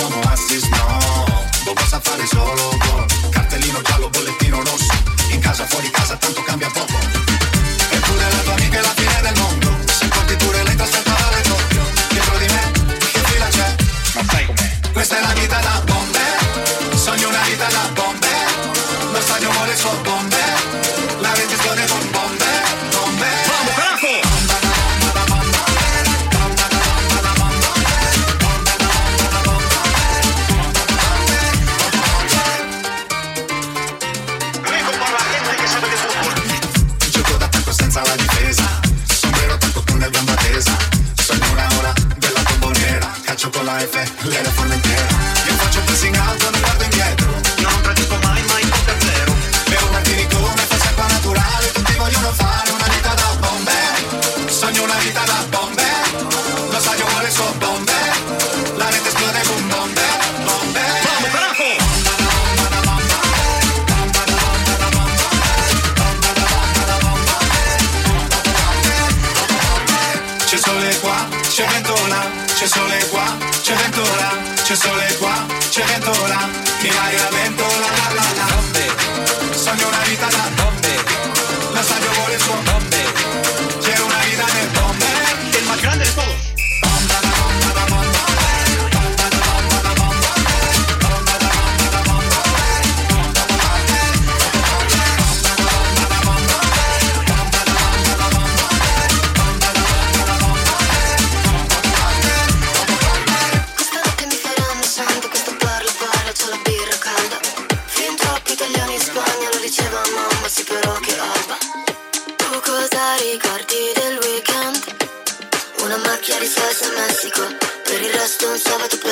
siamo assist, no. Lo basta fare solo gol Cartellino giallo, bollettino rosso. In casa, fuori casa, tanto cambia poco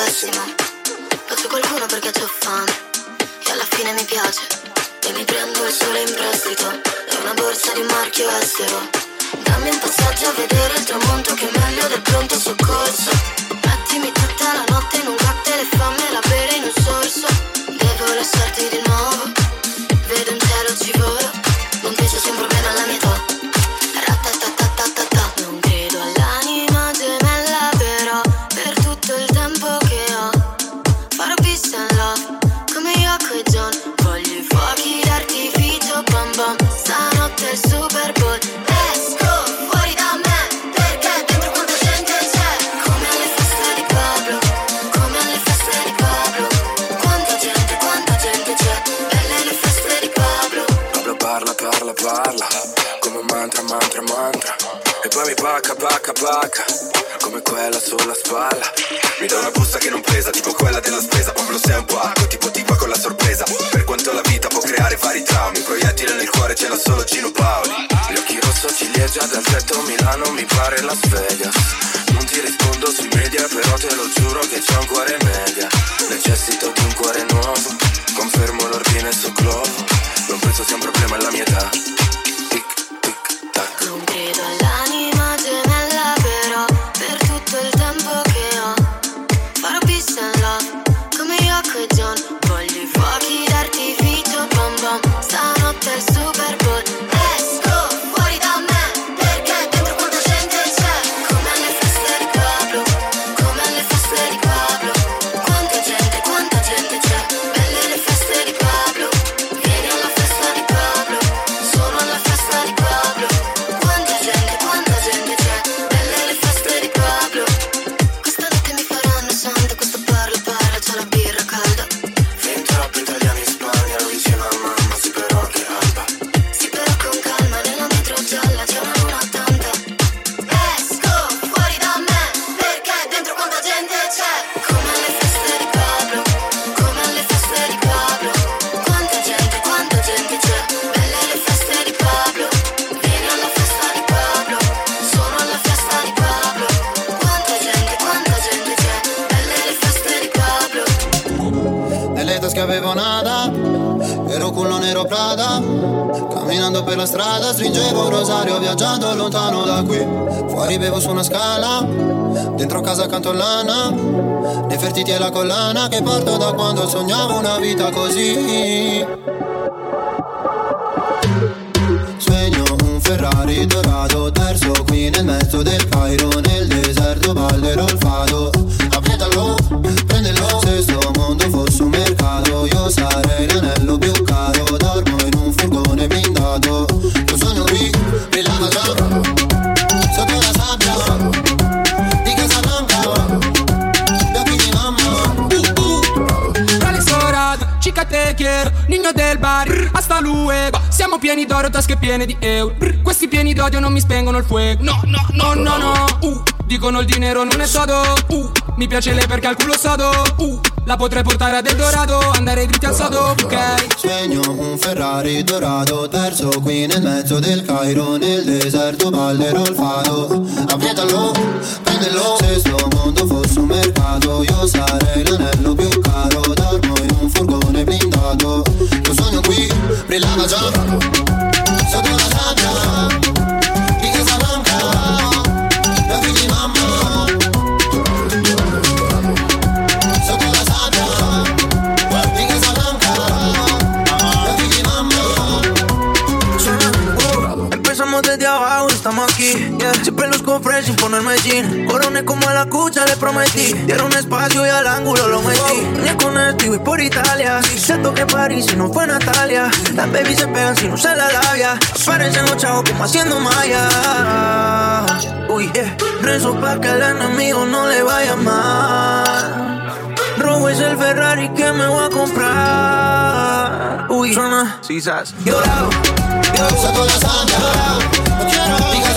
prossimo Faccio qualcuno perché c'ho fame. E alla fine mi piace. E mi prendo il sole in prestito. E una borsa di marchio estero. Dammi un passaggio a vedere il tramonto Che è meglio del pronto soccorso. Mettimi tutta la notte in un bacca bacca Come quella sulla spalla. Mi dà una busta che non pesa Tipo quella della spesa. Proprio sei un pacco Tipo tipo con la sorpresa. Per quanto la vita può creare vari traumi Proiettile nel cuore ce l'ha solo Gino Paoli. Gli occhi rosso ciliegia dal tetto Milano mi pare Las Vegas. Non ti rispondo sui media Però te lo giuro che c'è un cuore media. Tá così. D'oro, tasche piene di euro. Brr, questi pieni d'odio non mi spengono il fuoco. No, no, no, no, no. Uh, dicono il dinero non è sodo. Uh, mi piace lei perché al culo sodo. Uh, la potrei portare ad Eldorado, andare dritti al sodo, ok? Spegno un Ferrari dorato, perso qui nel mezzo del Cairo, nel deserto ballerò il fado. Appietalo, prendelo, se sto mondo fosse un mercato, io sarei l'anello più caro, dormo in un furgone blindato. Lo sogno qui, brillava già, Desde abajo, estamos aquí. yeah. Siempre luzco fresh sin ponerme jean. Coroné como a la cucha, le prometí. Dieron espacio y al ángulo lo metí. Ni con esto y voy por Italia. Siento que París si no fue Natalia. Las babies se pegan si no se la labia. Aparecen los chavos como haciendo maya. Uy, yeah. Rezo pa' que el enemigo no le vaya mal. Robo es el Ferrari que me voy a comprar. Uy, suena, sisas. Llorado, Sotto la sabbia, di Casablanca,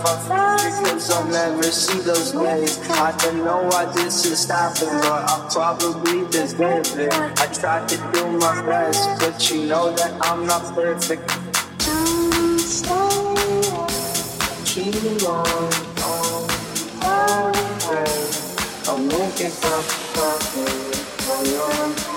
thinking of our future cause I'll never see those days. I don't know why this is happening, but I probably deserve it. I tried to do my best, but you know that I'm not perfect. Don't stay too long, oh, oh, I'm looking for something for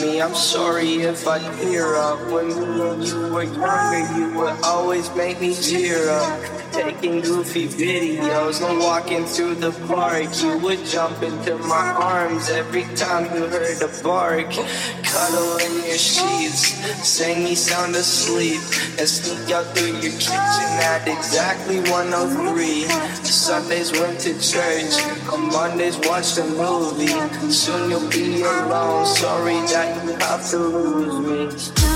your I'm sorry if I tear up. When me you were younger, you would always make me tear up. Taking goofy videos and walking through the park. You would jump into my arms every time you heard a bark. Cuddle in your sheets, sing me sound asleep, and sneak out through your kitchen at exactly 103. Sundays went to church, on Mondays watched a movie. Soon you'll be alone. Sorry that you have to lose me.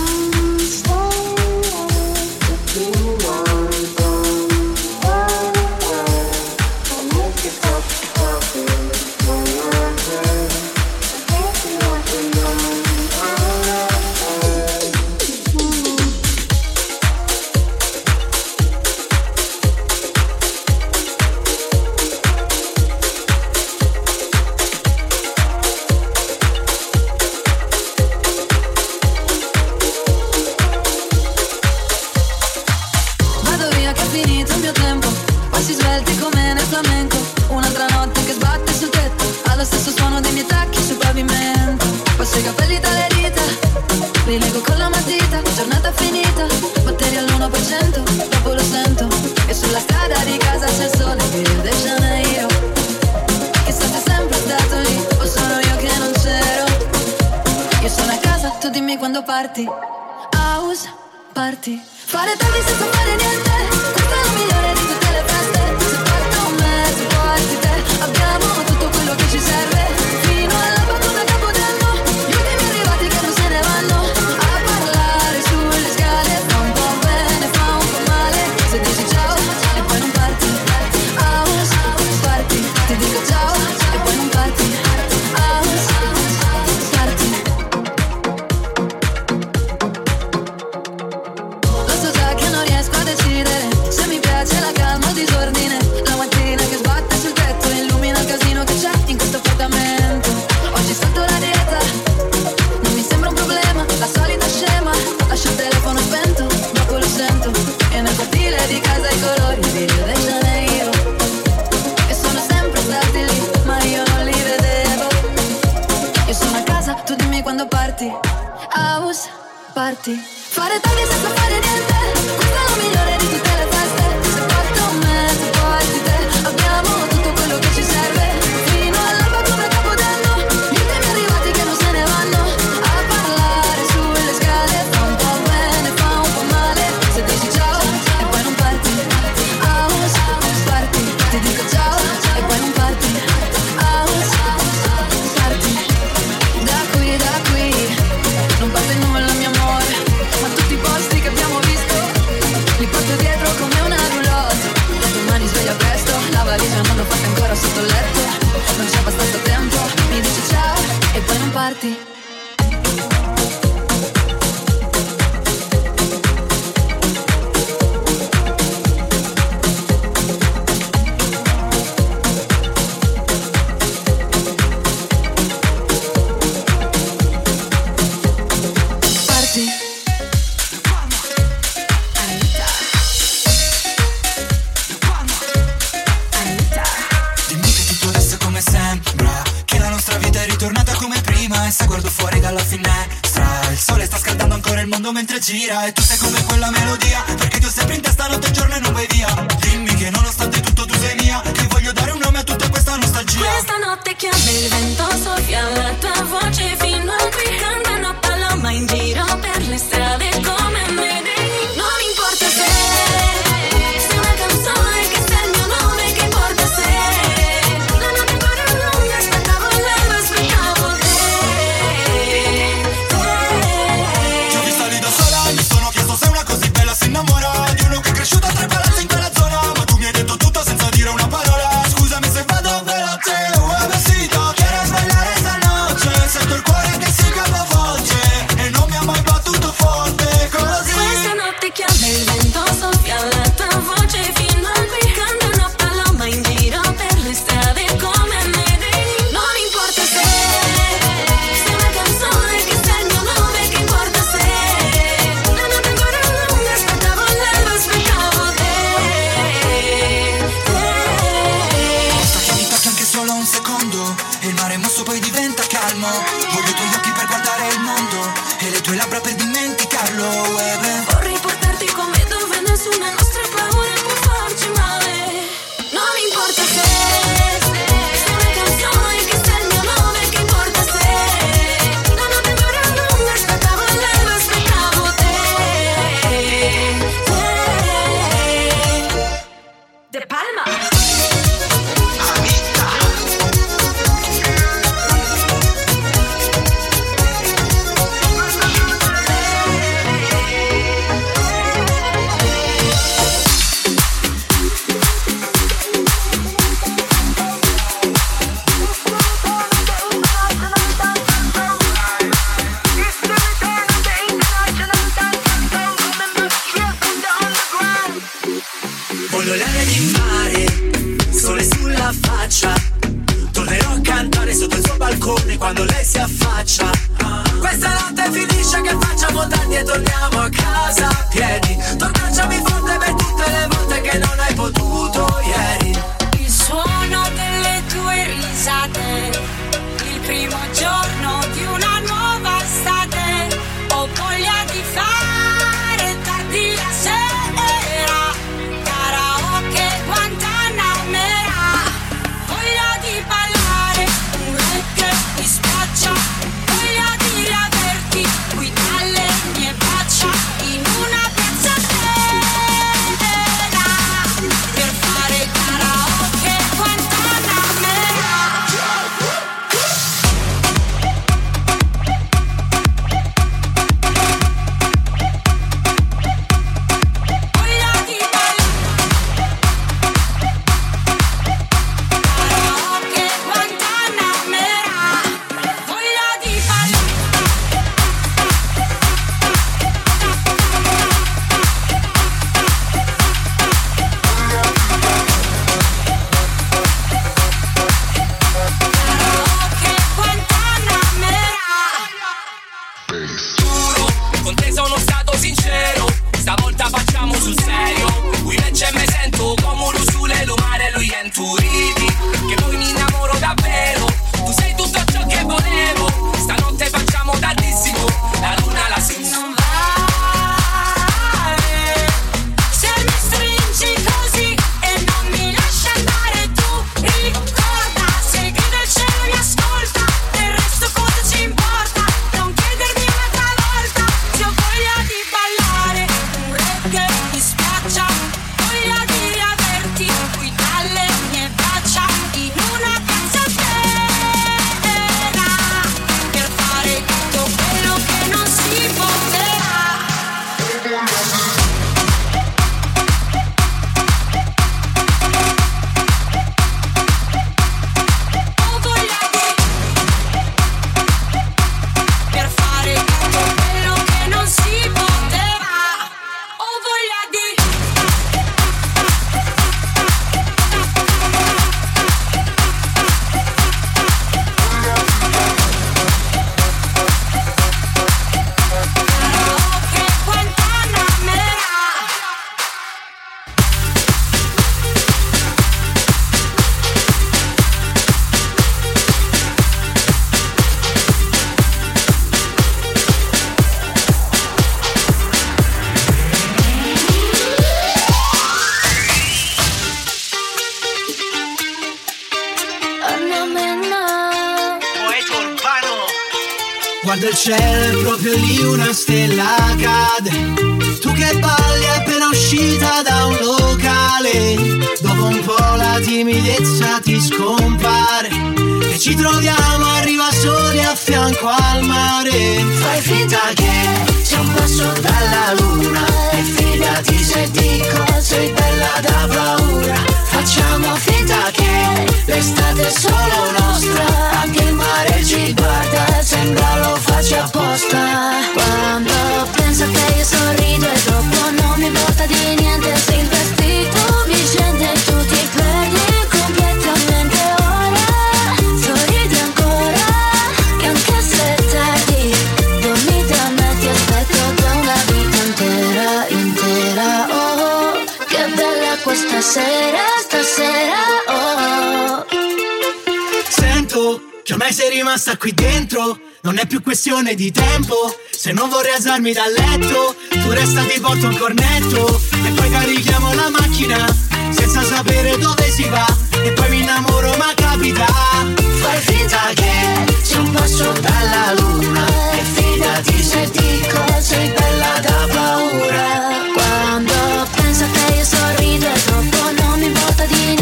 passa qui dentro? Non è più questione di tempo. Se non vorrei alzarmi dal letto Tu resta di volta un cornetto. E poi carichiamo la macchina Senza sapere dove si va. E poi mi innamoro ma capita. Fai finta che sia un passo dalla luna. E fidati se dico sei bella da paura. Quando penso a te io sorrido troppo non mi importa di niente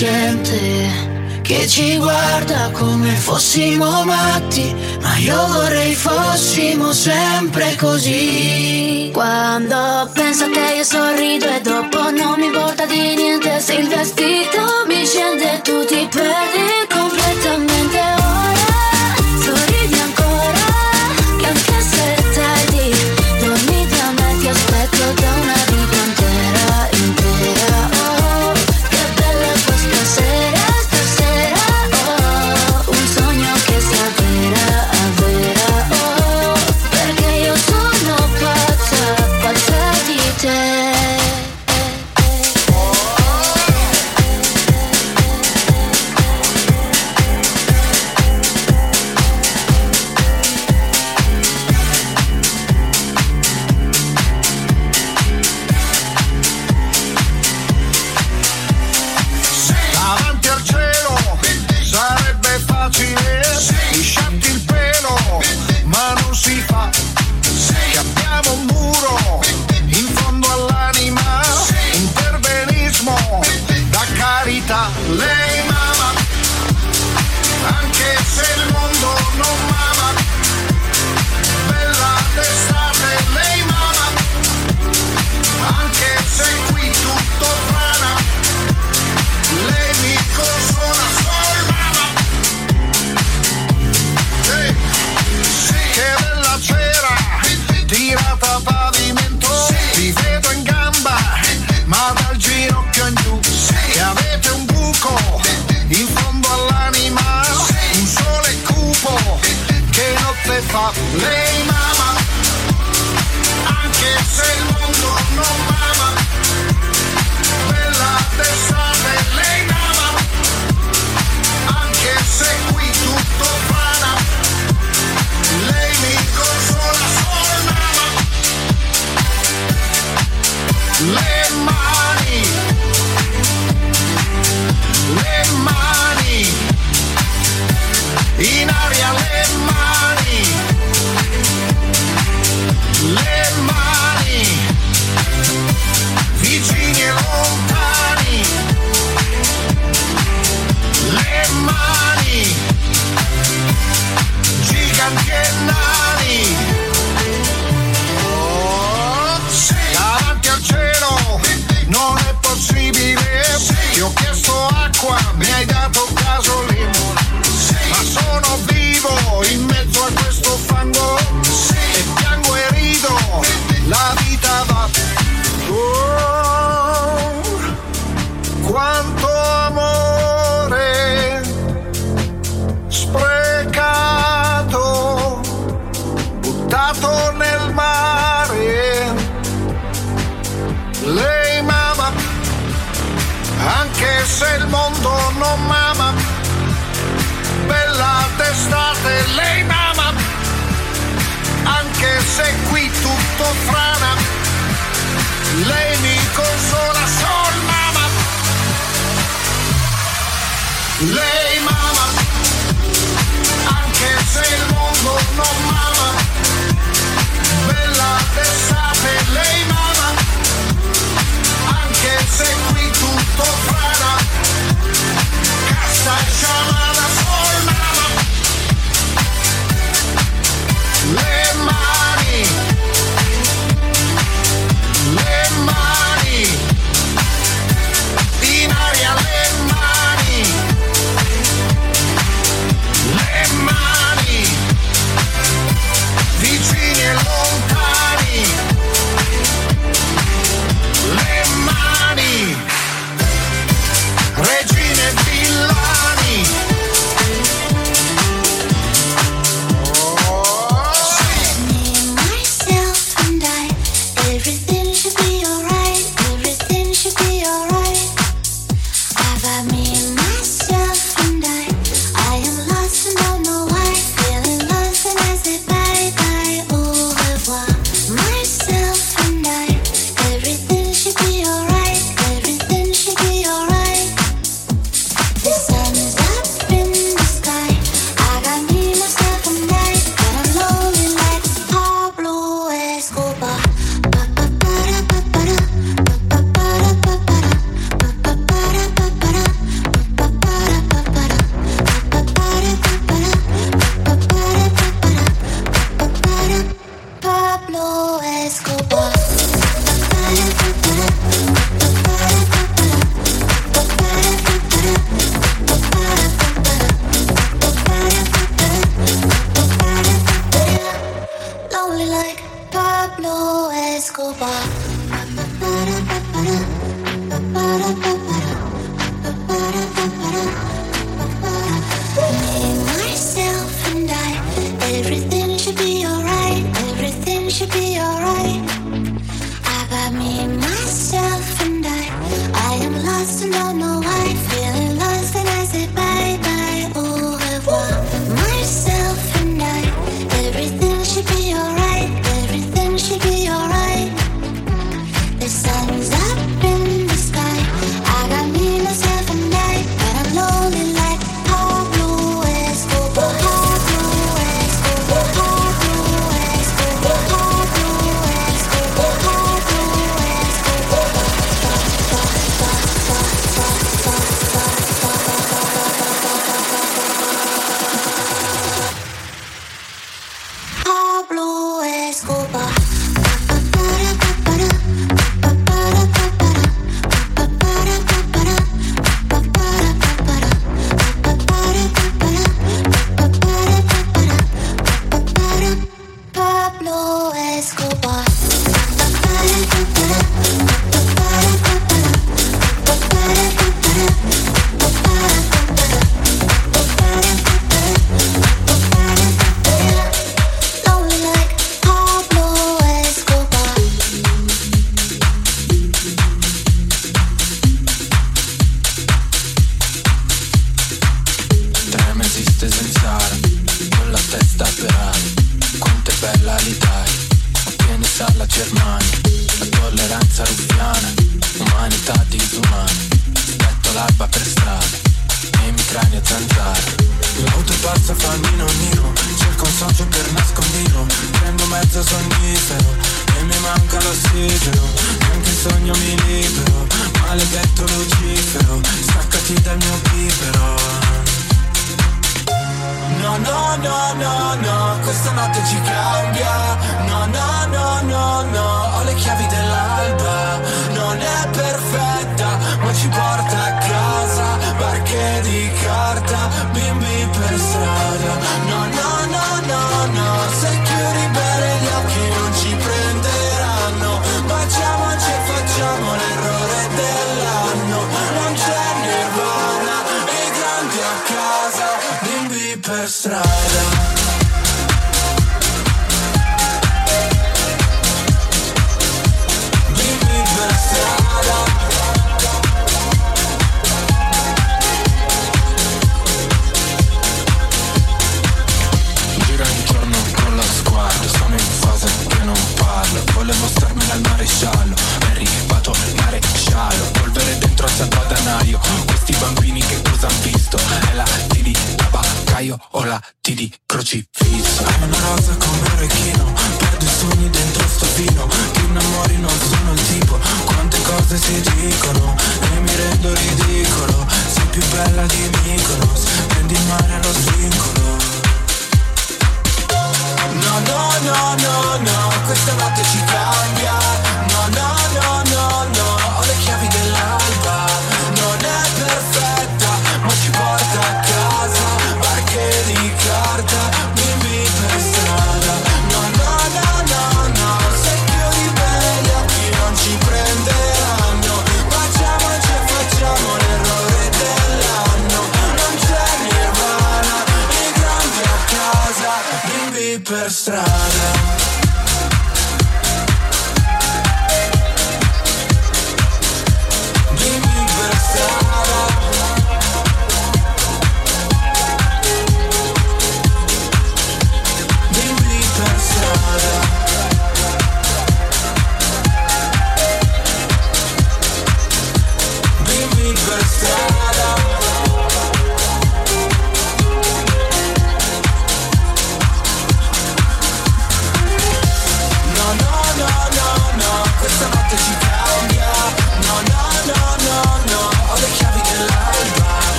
gente che ci guarda come fossimo matti, ma io vorrei fossimo sempre così. Quando penso a te io sorrido e dopo non mi importa di niente se il vestito mi scende e tu ti perdi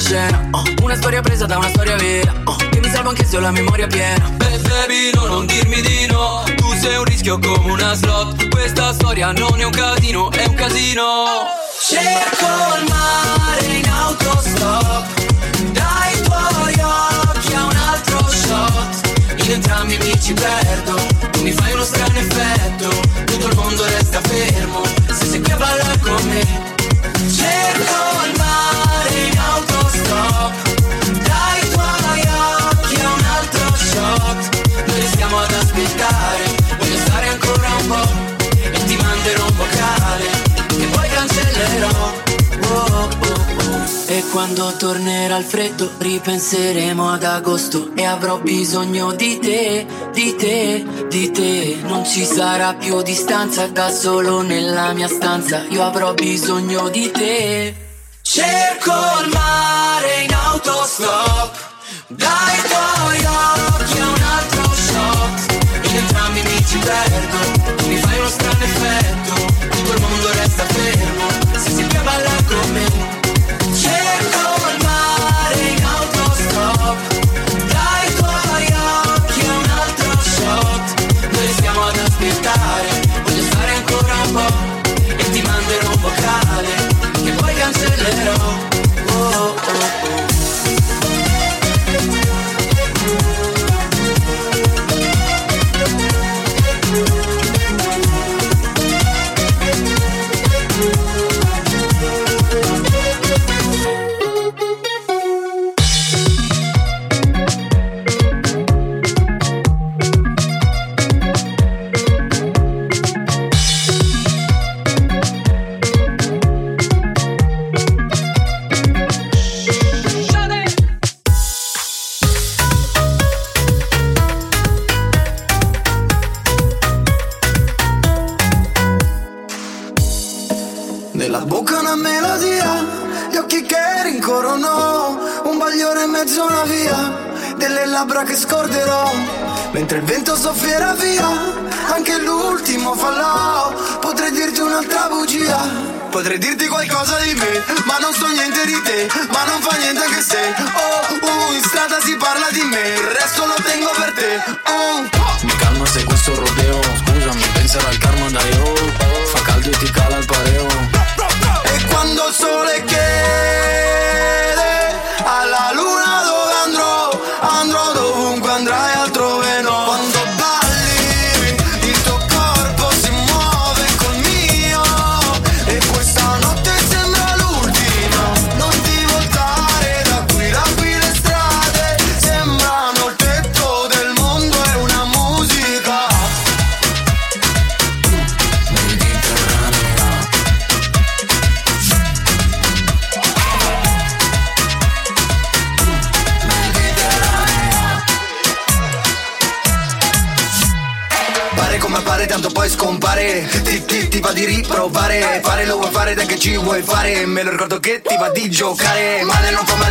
scena oh. Una storia presa da una storia vera oh. Che mi salvo anche se ho la memoria piena. Beh baby no, non dirmi di no. Tu sei un rischio come una slot. Questa storia non è un casino, è un casino. Cerco il mare in autostop. Dai tuoi occhi a un altro shot. In entrambi mi ci perdo. Tu mi fai uno strano effetto. Tutto il mondo resta fermo. Se sei qui a ballare con me Quando tornerà il freddo ripenseremo ad agosto e avrò bisogno di te, di te, di te. Non ci sarà più distanza da solo nella mia stanza, io avrò bisogno di te. Cerco il mare in autostop, dai tuoi occhi a un altro shock. In entrambi mi ci perdo, mi fai uno strano effetto, tutto il mondo resta fermo, se si più balla con me. let giocare Me lo ricordo che ti va di giocare Male non fa male.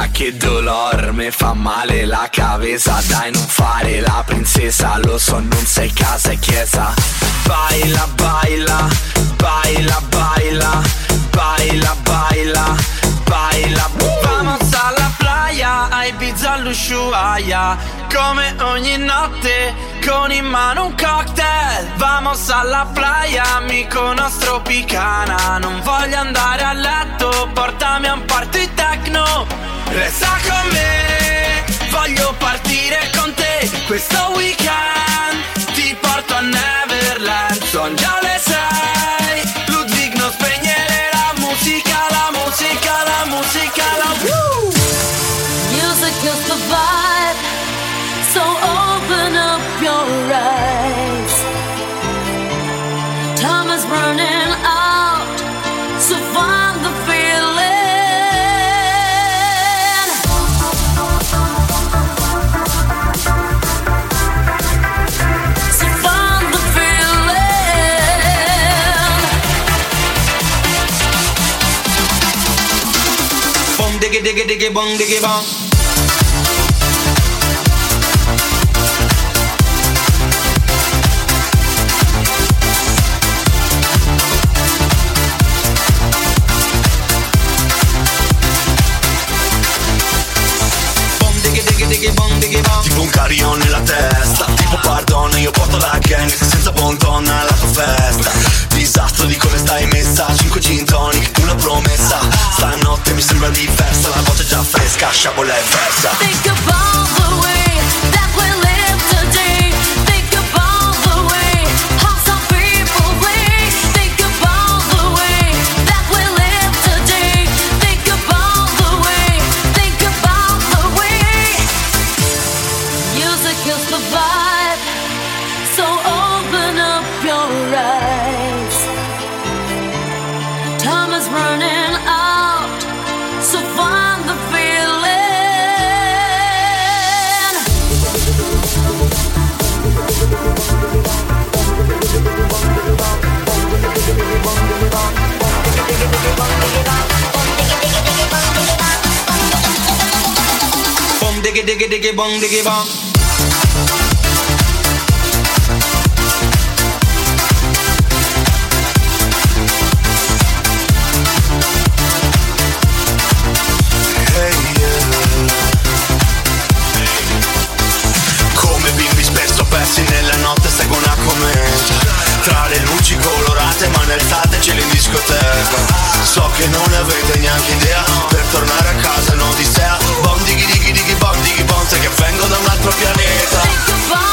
Amiga, che dolor, me fa male la cabeza. Dai, non fare la princesa, lo so, non sei casa e chiesa. Baila, baila, baila, baila, baila, baila, baila. Vamos alla playa, a Ibiza all'Ushuaia Come ogni notte, con in mano un cocktail. Vamos alla playa, amico nostro picana. Non voglio andare a letto, portami a un party techno. Resta con me, voglio partire con te. Questo weekend ti porto a Neverland. Son già le sei, diggy bong diggy bong. Tipo un carillon nella testa Tipo pardon, io porto la gang Senza bon ton alla tua festa Disastro di come stai messa 5 gin tonic, una promessa Stanotte mi sembra diversa La voce è già fresca, sciabola è versa Think about the way that we live today. Think. Think about the way that we live today. Think. Think about the way. Diggy diggy diggy bong diggy bong. So che non ne avete neanche idea Per tornare a casa è un'odissea Bom dighi dighi dighi dighi che vengo da un altro pianeta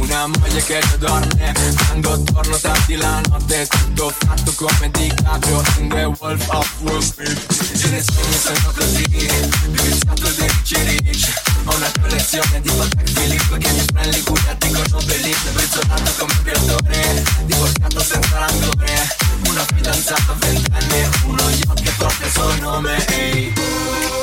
Una un moglie che già dorme. Quando torno tardi la notte Tutto fatto come DiCaprio In The Wolf of Wall Street. Ce ne sono, sono così. Viviziato di ricci ricci Ho una collezione di Patek Philippe Che mi prende i cugliati con Obelix Brizzolato come piatore Divorziato senza rancore. Una fidanzata ventenne Uno yacht che porta il suo nome ehi. Esprimi